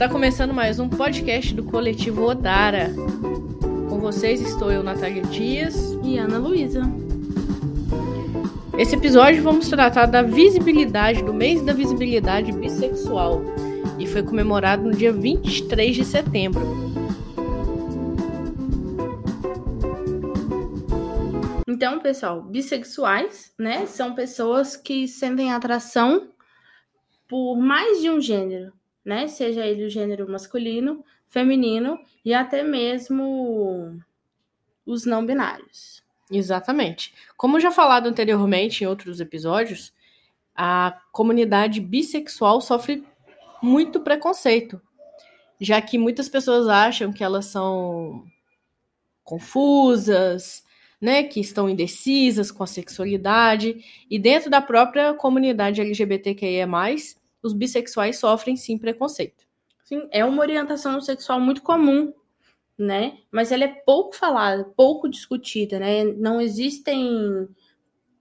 Está começando mais um podcast do coletivo Odara. Com vocês estou eu, Natália Dias e Ana Luísa. Esse episódio vamos tratar da visibilidade, do mês da visibilidade bissexual, e foi comemorado no dia 23 de setembro. Então, pessoal, bissexuais, né, são pessoas que sentem atração por mais de um gênero, né? Seja ele o gênero masculino, feminino e até mesmo os não binários. Exatamente. Como já falado anteriormente em outros episódios, a comunidade bissexual sofre muito preconceito, já que muitas pessoas acham que elas são confusas, né, que estão indecisas com a sexualidade, e dentro da própria comunidade LGBTQIA+, os bissexuais sofrem sim preconceito. Sim, é uma orientação sexual muito comum, né? Mas ela é pouco falada, pouco discutida, né? Não existem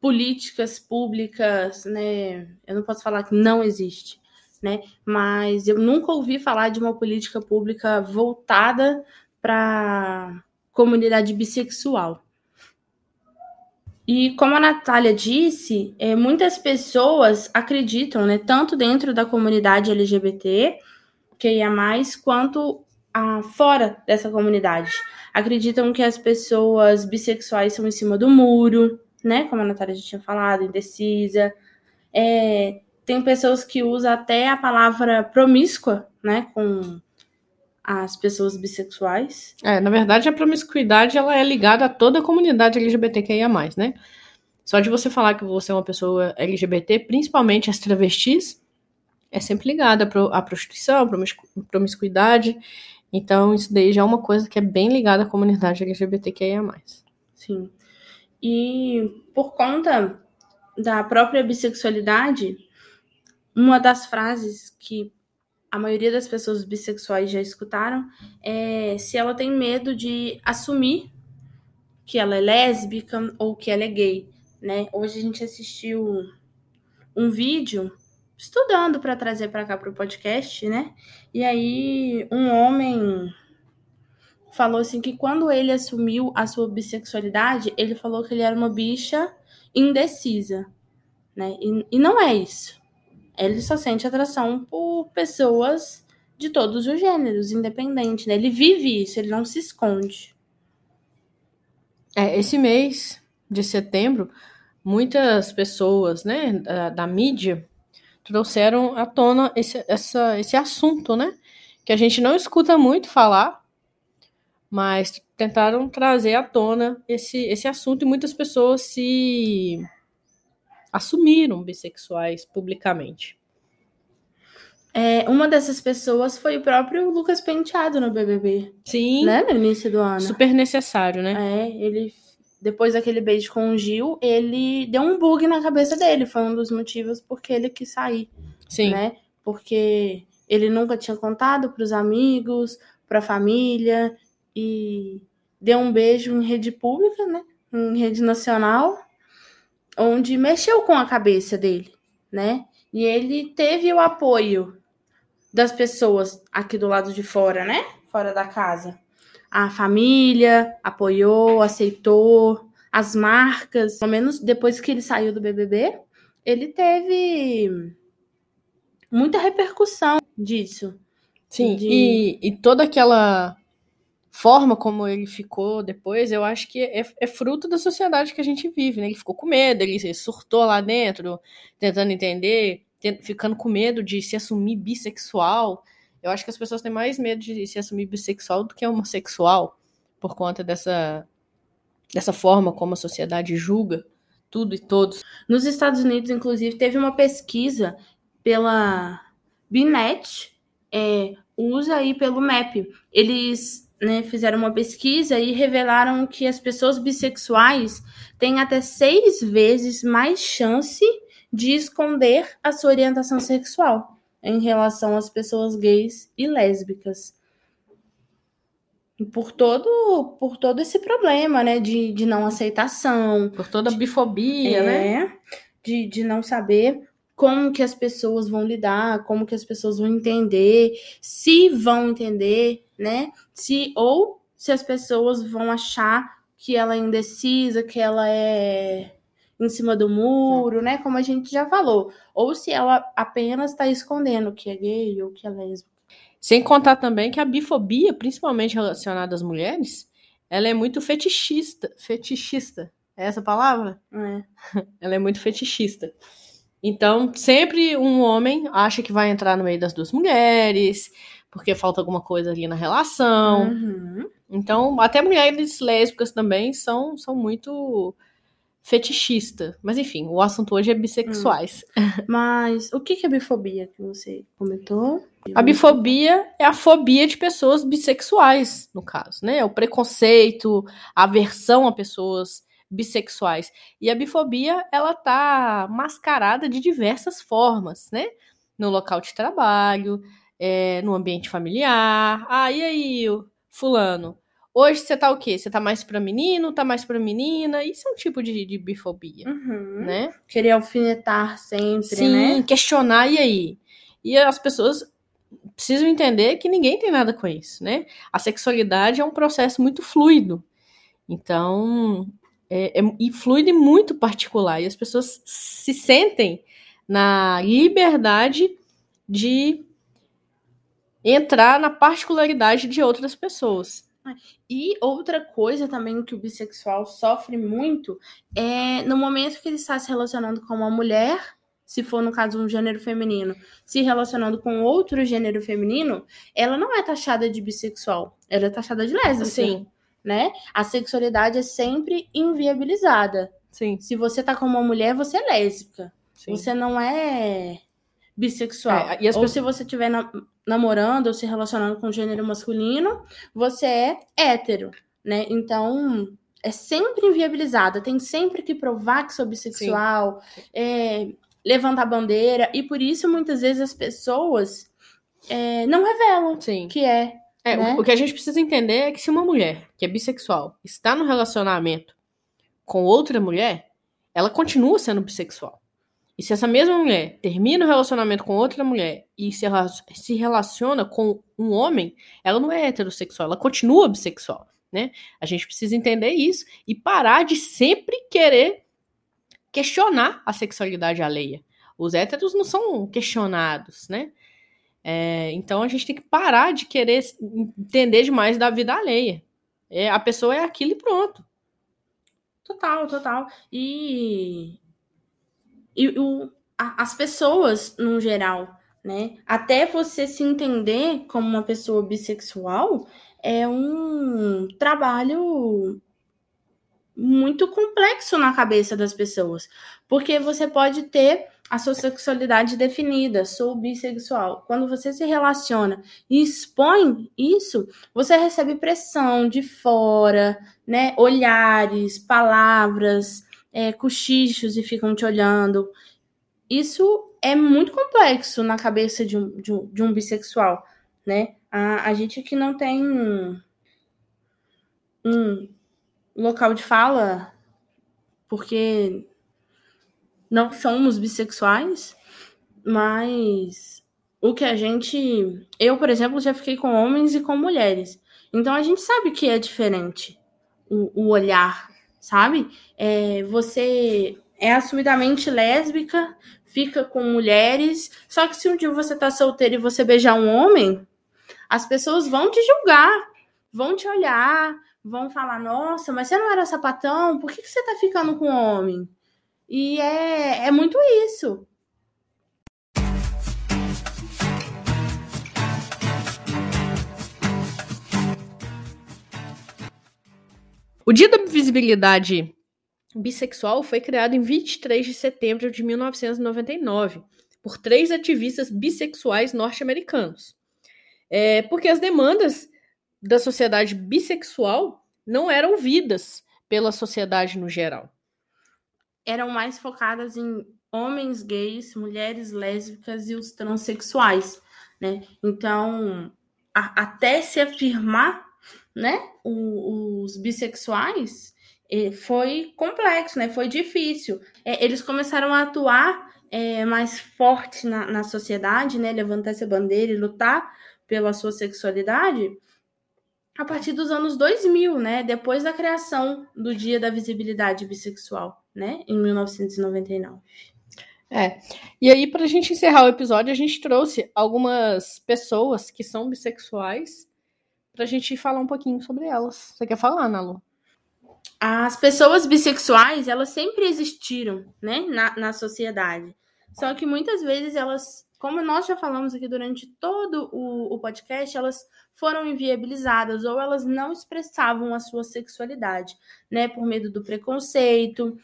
políticas públicas, né? Eu não posso falar que não existe, né? Mas eu nunca ouvi falar de uma política pública voltada para comunidade bissexual. E como a Natália disse, é, muitas pessoas acreditam, né, tanto dentro da comunidade LGBT, que ia mais, quanto a, fora dessa comunidade. Acreditam que as pessoas bissexuais são em cima do muro, né, como a Natália já tinha falado, indecisa. É, tem pessoas que usam até a palavra promíscua, né, com as pessoas bissexuais. É, na verdade, a promiscuidade ela é ligada a toda a comunidade LGBTQIA+, né? Só de você falar que você é uma pessoa LGBT, principalmente as travestis, é sempre ligada à prostituição, à promiscuidade. Então, isso daí já é uma coisa que é bem ligada à comunidade LGBTQIA+. Sim. E por conta da própria bissexualidade, uma das frases que a maioria das pessoas bissexuais já escutaram, é se ela tem medo de assumir que ela é lésbica ou que ela é gay, né? Hoje a gente assistiu um vídeo estudando para trazer para cá para o podcast, né? E aí um homem falou assim que quando ele assumiu a sua bissexualidade, ele falou que ele era uma bicha indecisa, né? E, e não é isso ele só sente atração por pessoas de todos os gêneros, independente, né? Ele vive isso, ele não se esconde. É, esse mês de setembro, muitas pessoas, né, da, da mídia, trouxeram à tona esse, essa, esse assunto, né? Que a gente não escuta muito falar, mas tentaram trazer à tona esse, esse assunto e muitas pessoas se assumiram bissexuais publicamente. É, uma dessas pessoas foi o próprio Lucas Penteado no BBB. Sim. Né? No início do ano. Super necessário, né? É, ele. Depois daquele beijo com o Gil, ele deu um bug na cabeça dele. Foi um dos motivos porque ele quis sair. Sim. Né? Porque ele nunca tinha contado para os amigos, para a família. E deu um beijo em rede pública, né? Em rede nacional onde mexeu com a cabeça dele, né? E ele teve o apoio das pessoas aqui do lado de fora, né? Fora da casa. A família apoiou, aceitou, as marcas, pelo menos depois que ele saiu do BBB, ele teve muita repercussão disso. Sim, de... e, e toda aquela forma como ele ficou depois, eu acho que é, é, fruto da sociedade que a gente vive, né? Ele ficou com medo, ele surtou lá dentro, tentando entender, ficando com medo de se assumir bissexual. Eu acho que as pessoas têm mais medo de se assumir bissexual do que homossexual, por conta dessa, dessa forma como a sociedade julga tudo e todos. Nos Estados Unidos, inclusive, teve uma pesquisa pela Binet, é, usa aí pelo MAP. Eles né, fizeram uma pesquisa e revelaram que as pessoas bissexuais têm até seis vezes mais chance de esconder a sua orientação sexual em relação às pessoas gays e lésbicas. Por todo, por todo esse problema, né, de, de não aceitação. Por toda a bifobia, é, né? De, de não saber como que as pessoas vão lidar, como que as pessoas vão entender, se vão entender, né? Se ou se as pessoas vão achar que ela é indecisa, que ela é em cima do muro, né? Como a gente já falou. Ou se ela apenas está escondendo que é gay ou que é lésbica. Sem contar também que a bifobia, principalmente relacionada às mulheres, ela é muito fetichista. Fetichista. É essa palavra? É. Ela é muito fetichista. Então, sempre um homem acha que vai entrar no meio das duas mulheres, porque falta alguma coisa ali na relação. Uhum. Então, até mulheres lésbicas também são, são muito fetichista. Mas enfim, o assunto hoje é bissexuais. Hum. Mas o que é bifobia que você comentou? A bifobia é a fobia de pessoas bissexuais, no caso, né? É o preconceito, a aversão a pessoas bissexuais. E a bifobia, ela tá mascarada de diversas formas, né? No local de trabalho, é, no ambiente familiar. Ah, e aí, fulano? Hoje você tá o quê? Você tá mais pra menino, tá mais pra menina? Isso é um tipo de, de bifobia, uhum. né? Querer alfinetar sempre, Sim, né? questionar, e aí? E as pessoas precisam entender que ninguém tem nada com isso, né? A sexualidade é um processo muito fluido. Então, é, é, e fluido e muito particular. E as pessoas se sentem na liberdade de entrar na particularidade de outras pessoas. E outra coisa também que o bissexual sofre muito é no momento que ele está se relacionando com uma mulher, se for no caso um gênero feminino, se relacionando com outro gênero feminino, ela não é taxada de bissexual, ela é taxada de lésbica. Sim. Né? A sexualidade é sempre inviabilizada. Sim. Se você tá com uma mulher, você é lésbica. Sim. Você não é bissexual. É, e as ou pessoas- se você estiver na- namorando ou se relacionando com gênero masculino, você é hétero, né? Então, é sempre inviabilizada. Tem sempre que provar que sou bissexual, é, levantar bandeira. E por isso, muitas vezes, as pessoas é, não revelam Sim. que é. É, o- né? o, que a gente precisa entender é que se uma mulher que é bissexual está no relacionamento com outra mulher, ela continua sendo bissexual. E se essa mesma mulher termina o relacionamento com outra mulher e se, se relaciona com um homem, ela não é heterossexual, ela continua bissexual, né? A gente precisa entender isso e parar de sempre querer questionar a sexualidade alheia. Os héteros não são questionados, né? É, então a gente tem que parar de querer entender demais da vida alheia. É, a pessoa é aquilo e pronto. Total, total. E, e o, a- as pessoas, no geral, né? Até você se entender como uma pessoa bissexual é um trabalho muito complexo na cabeça das pessoas. Porque você pode ter a sua sexualidade definida, sou bissexual. Quando você se relaciona e expõe isso, você recebe pressão de fora, né? Olhares, palavras, é, cochichos e ficam te olhando. Isso é muito complexo na cabeça de um, de um, de um bissexual, né? A, a gente que não tem um, um local de fala, porque não somos bissexuais, mas o que a gente. Eu, por exemplo, já fiquei com homens e com mulheres. Então a gente sabe que é diferente o, o olhar, sabe? É, você é assumidamente lésbica, fica com mulheres, só que se um dia você tá solteiro e você beijar um homem, as pessoas vão te julgar, vão te olhar, vão falar: nossa, mas você não era sapatão, por que, que você tá ficando com homem? E é, é muito isso. O Dia da Visibilidade Bissexual foi criado em 23 de setembro de 1999 por três ativistas bissexuais norte-americanos. É, porque as demandas da sociedade bissexual não eram ouvidas pela sociedade no geral. Eram mais focadas em homens gays, mulheres lésbicas e os transexuais, né? Então, a- até se afirmar, né, o- os bissexuais eh, foi complexo, né? Foi difícil. Eh, eles começaram a atuar é, mais forte na, na sociedade, né? Levantar essa bandeira e lutar pela sua sexualidade a partir dos anos 2000, né? Depois da criação do Dia da Visibilidade Bissexual, né? Em 1999. É. E aí, para a gente encerrar o episódio, a gente trouxe algumas pessoas que são bissexuais para a gente falar um pouquinho sobre elas. Você quer falar, Nalu? As pessoas bissexuais, elas sempre existiram, né, na, na sociedade. Só que muitas vezes elas, como nós já falamos aqui durante todo o, o podcast, elas foram inviabilizadas ou elas não expressavam a sua sexualidade, né, por medo do preconceito,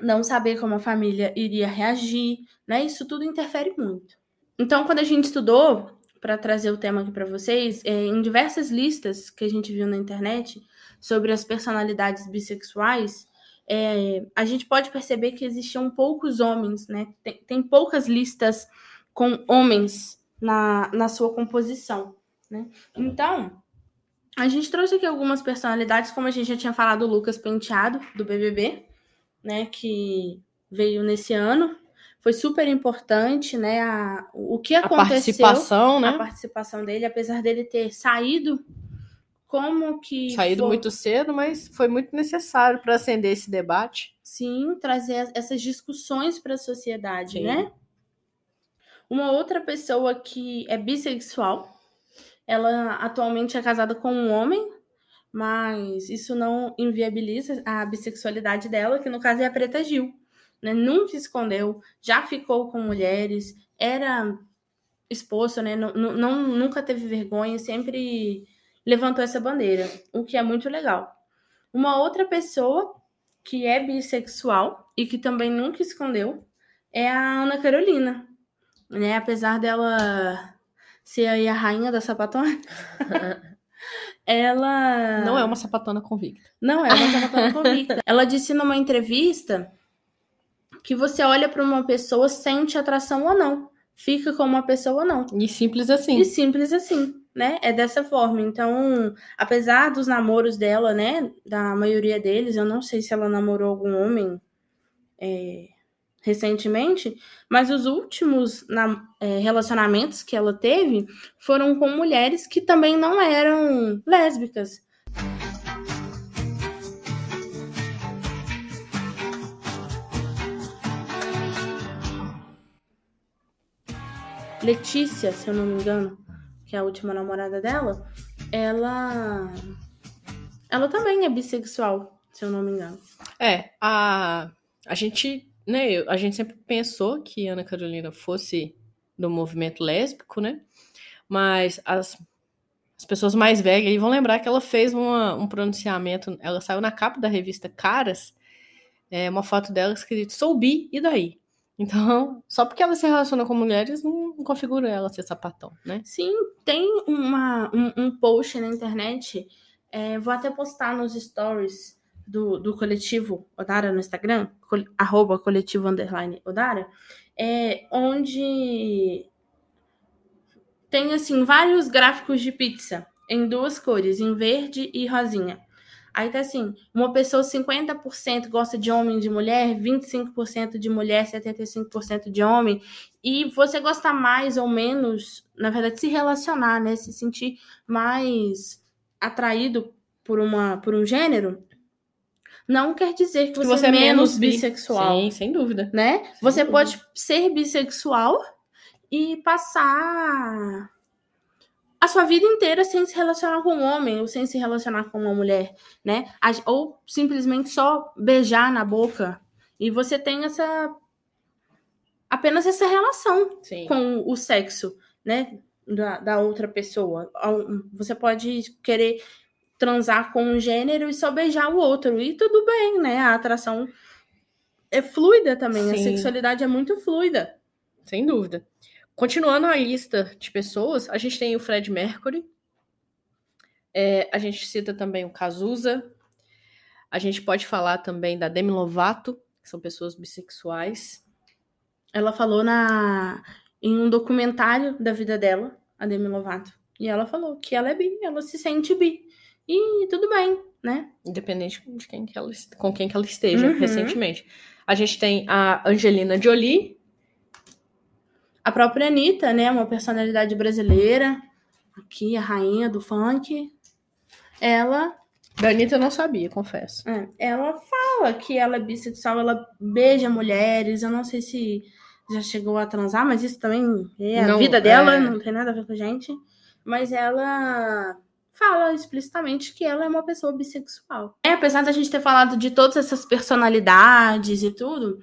não saber como a família iria reagir, né? Isso tudo interfere muito. Então, quando a gente estudou para trazer o tema aqui para vocês, é, em diversas listas que a gente viu na internet sobre as personalidades bissexuais, é, a gente pode perceber que existiam poucos homens, né? Tem, tem poucas listas com homens na, na sua composição, né? Então, a gente trouxe aqui algumas personalidades, como a gente já tinha falado, o Lucas Penteado, do BBB, né, que veio nesse ano. Foi super importante, né, a, o que aconteceu. A participação, né? A participação dele, apesar dele ter saído, como que... Saído foi... muito cedo, mas foi muito necessário para acender esse debate. Sim, trazer essas discussões para a sociedade, Sim. né? Uma outra pessoa que é bissexual, ela atualmente é casada com um homem, mas isso não inviabiliza a bissexualidade dela, que no caso é a Preta Gil. Né? Nunca escondeu, já ficou com mulheres, era exposto, né? Não, não, nunca teve vergonha, sempre levantou essa bandeira, o que é muito legal. Uma outra pessoa que é bissexual e que também nunca escondeu é a Ana Carolina, né? Apesar dela ser aí a rainha da sapatona. ela. Não é uma sapatona convicta. Não é uma sapatona convicta. Ela disse numa entrevista que você olha para uma pessoa, sente atração ou não. Fica com uma pessoa ou não. E simples assim. E simples assim, né? É dessa forma. Então, apesar dos namoros dela, né? Da maioria deles, eu não sei se ela namorou algum homem. É, recentemente, mas os últimos na, é, relacionamentos que ela teve foram com mulheres que também não eram lésbicas. Letícia, se eu não me engano, que é a última namorada dela, ela ela também é bissexual, se eu não me engano. É, a a gente né, a gente sempre pensou que Ana Carolina fosse do movimento lésbico, né? Mas as, as pessoas mais velhas vão lembrar que ela fez uma, um pronunciamento, ela saiu na capa da revista Caras, é, uma foto dela escrito sou bi, e daí? Então, só porque ela se relaciona com mulheres, não configura ela ser sapatão, né? Sim, tem uma, um, um post na internet, é, vou até postar nos stories, do, do coletivo Odara no Instagram, col, arroba coletivo underline Odara, é, onde tem assim vários gráficos de pizza em duas cores, em verde e rosinha. Aí tá assim, uma pessoa 50% gosta de homem e de mulher, 25% de mulher, 75% de homem. E você gosta mais ou menos, na verdade, se relacionar, né? Se sentir mais atraído por, uma, por um gênero, não quer dizer que você, você é menos bissexual. Sim, sem dúvida. Né? Sem você dúvida. pode ser bissexual e passar a sua vida inteira sem se relacionar com um homem ou sem se relacionar com uma mulher, né? Ou simplesmente só beijar na boca. E você tem essa apenas essa relação Sim. com o sexo, né? Da, da outra pessoa. Você pode querer transar com um gênero e só beijar o outro. E tudo bem, né? A atração é fluida também. Sim. A sexualidade é muito fluida. Sem dúvida. Continuando a lista de pessoas, a gente tem o Fred Mercury. É, a gente cita também o Cazuza. A gente pode falar também da Demi Lovato, que são pessoas bissexuais. Ela falou na em um documentário da vida dela, a Demi Lovato. E ela falou que ela é bi, ela se sente bi. E tudo bem, né? Independente de quem que ela, com quem que ela esteja uhum. recentemente. A gente tem a Angelina Jolie, A própria Anitta, né, uma personalidade brasileira, aqui a rainha do funk, ela Da Anitta eu não sabia, confesso. é, ela fala que ela é bissexual, ela beija mulheres. Eu não sei se já chegou a transar, mas isso também é a Não, vida dela, é. não tem nada a ver com a gente. Mas ela fala explicitamente que ela é uma pessoa bissexual. É, apesar da gente ter falado de todas essas personalidades e tudo,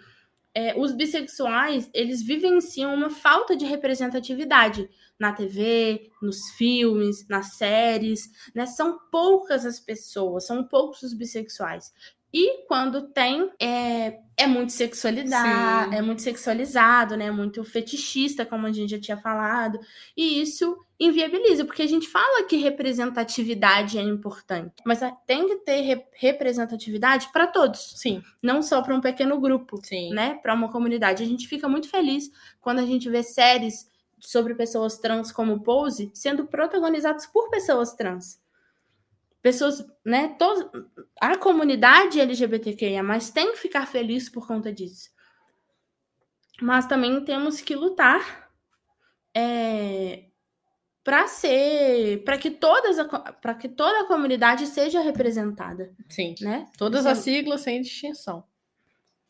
é, os bissexuais, eles vivenciam uma falta de representatividade na TV, nos filmes, nas séries, né? São poucas as pessoas, são poucos os bissexuais. E quando tem, é, é muito sexualidade, Sim. é muito sexualizado, né? Muito fetichista, como a gente já tinha falado. E isso inviabiliza, porque a gente fala que representatividade é importante, mas tem que ter re- representatividade para todos, Sim, não só para um pequeno grupo sim. né, para uma comunidade. A gente fica muito feliz quando a gente vê séries sobre pessoas trans como Pose sendo protagonizadas por pessoas trans. Pessoas, né, todos, a comunidade LGBTQIA+, tem que ficar feliz por conta disso. Mas também temos que lutar é, para ser, para que todas para que toda a comunidade seja representada, Sim. né? Todas Isso é- as siglas sem distinção.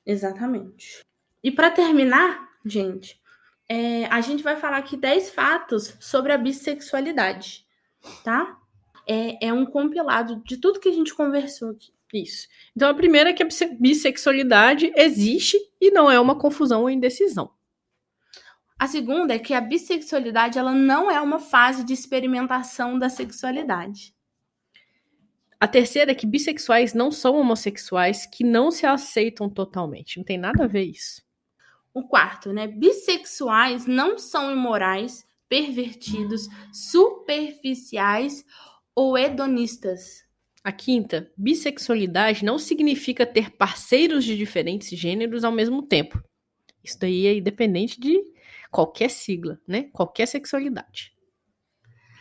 Exatamente. E para terminar, gente, é, a gente vai falar aqui 10 fatos sobre a bissexualidade, tá? É, é um compilado de tudo que a gente conversou aqui. Isso. Então, a primeira é que a bisse- bissexualidade existe e não é uma confusão ou indecisão. A segunda é que a bissexualidade ela não é uma fase de experimentação da sexualidade. A terceira é que bissexuais não são homossexuais que não se aceitam totalmente. Não tem nada a ver isso. O quarto, né? Bissexuais não são imorais, pervertidos, superficiais ou hedonistas. A quinta, bissexualidade não significa ter parceiros de diferentes gêneros ao mesmo tempo. Isso daí é independente de qualquer sigla, né? Qualquer sexualidade.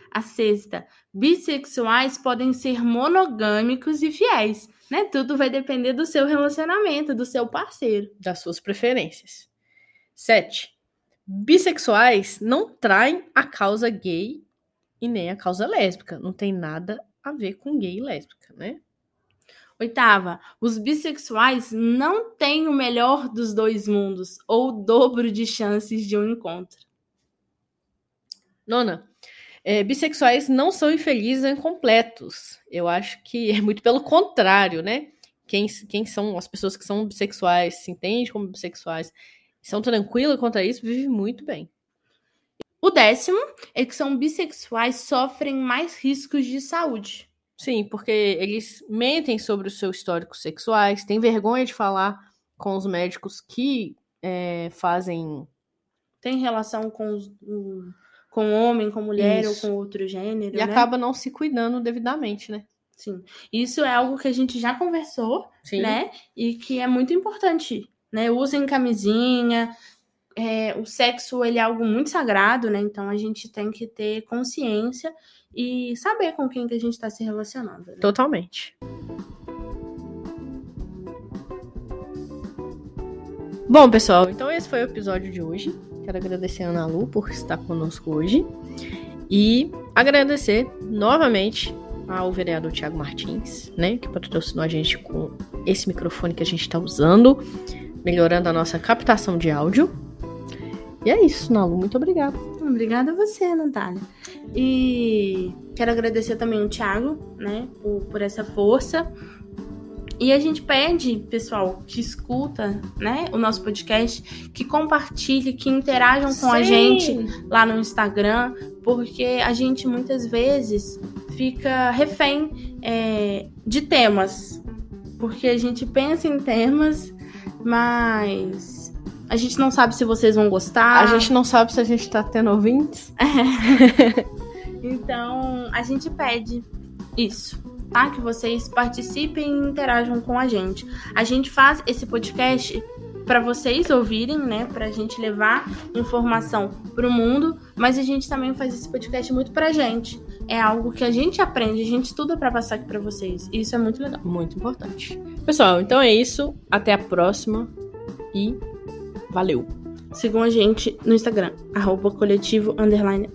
A sexta, bissexuais podem ser monogâmicos e fiéis, né? Tudo vai depender do seu relacionamento, do seu parceiro. das suas preferências. 7. Bissexuais não traem a causa gay e nem a causa lésbica. Não tem nada a ver com gay e lésbica, né? Oitava, os bissexuais não têm o melhor dos dois mundos ou o dobro de chances de um encontro. Nona, é, bissexuais não são infelizes ou incompletos. Eu acho que é muito pelo contrário, né? Quem, quem são as pessoas que são bissexuais, se entendem como bissexuais, são tranquilas contra isso, vivem muito bem. O décimo é que são bissexuais sofrem mais riscos de saúde. Sim, porque eles mentem sobre o seu histórico sexuais, têm vergonha de falar com os médicos que é, fazem. Tem relação com, os, com homem, com mulher Isso. ou com outro gênero, E né? acaba não se cuidando devidamente, né? Sim. Isso é algo que a gente já conversou, Sim. né? E que é muito importante, né? Usem camisinha. É, o sexo ele é algo muito sagrado, né? Então a gente tem que ter consciência e saber com quem que a gente está se relacionando. né? Totalmente. Bom, pessoal, então esse foi o episódio de hoje. Quero agradecer a Ana Lu por estar conosco hoje. E agradecer novamente ao vereador Tiago Martins, né, que patrocinou a gente com esse microfone que a gente está usando, melhorando a nossa captação de áudio. E é isso, Nalu, muito obrigada. Obrigada a você, Natália. E quero agradecer também o Thiago, né, por, por essa força. E a gente pede, pessoal, que escuta, né, o nosso podcast, que compartilhe, que interajam com a Sim. gente lá no Instagram, porque a gente muitas vezes fica refém é, de temas. Porque a gente pensa em temas, mas a gente não sabe se vocês vão gostar. A gente não sabe se a gente tá tendo ouvintes. Então, a gente pede isso, tá? Que vocês participem e interajam com a gente. A gente faz esse podcast para vocês ouvirem, né? Pra gente levar informação pro mundo, mas a gente também faz esse podcast muito pra gente. É algo que a gente aprende, a gente estuda para passar aqui para vocês. E isso é muito legal. Muito importante. Pessoal, então é isso. Até a próxima e valeu! sigam a gente no Instagram, arroba coletivo underline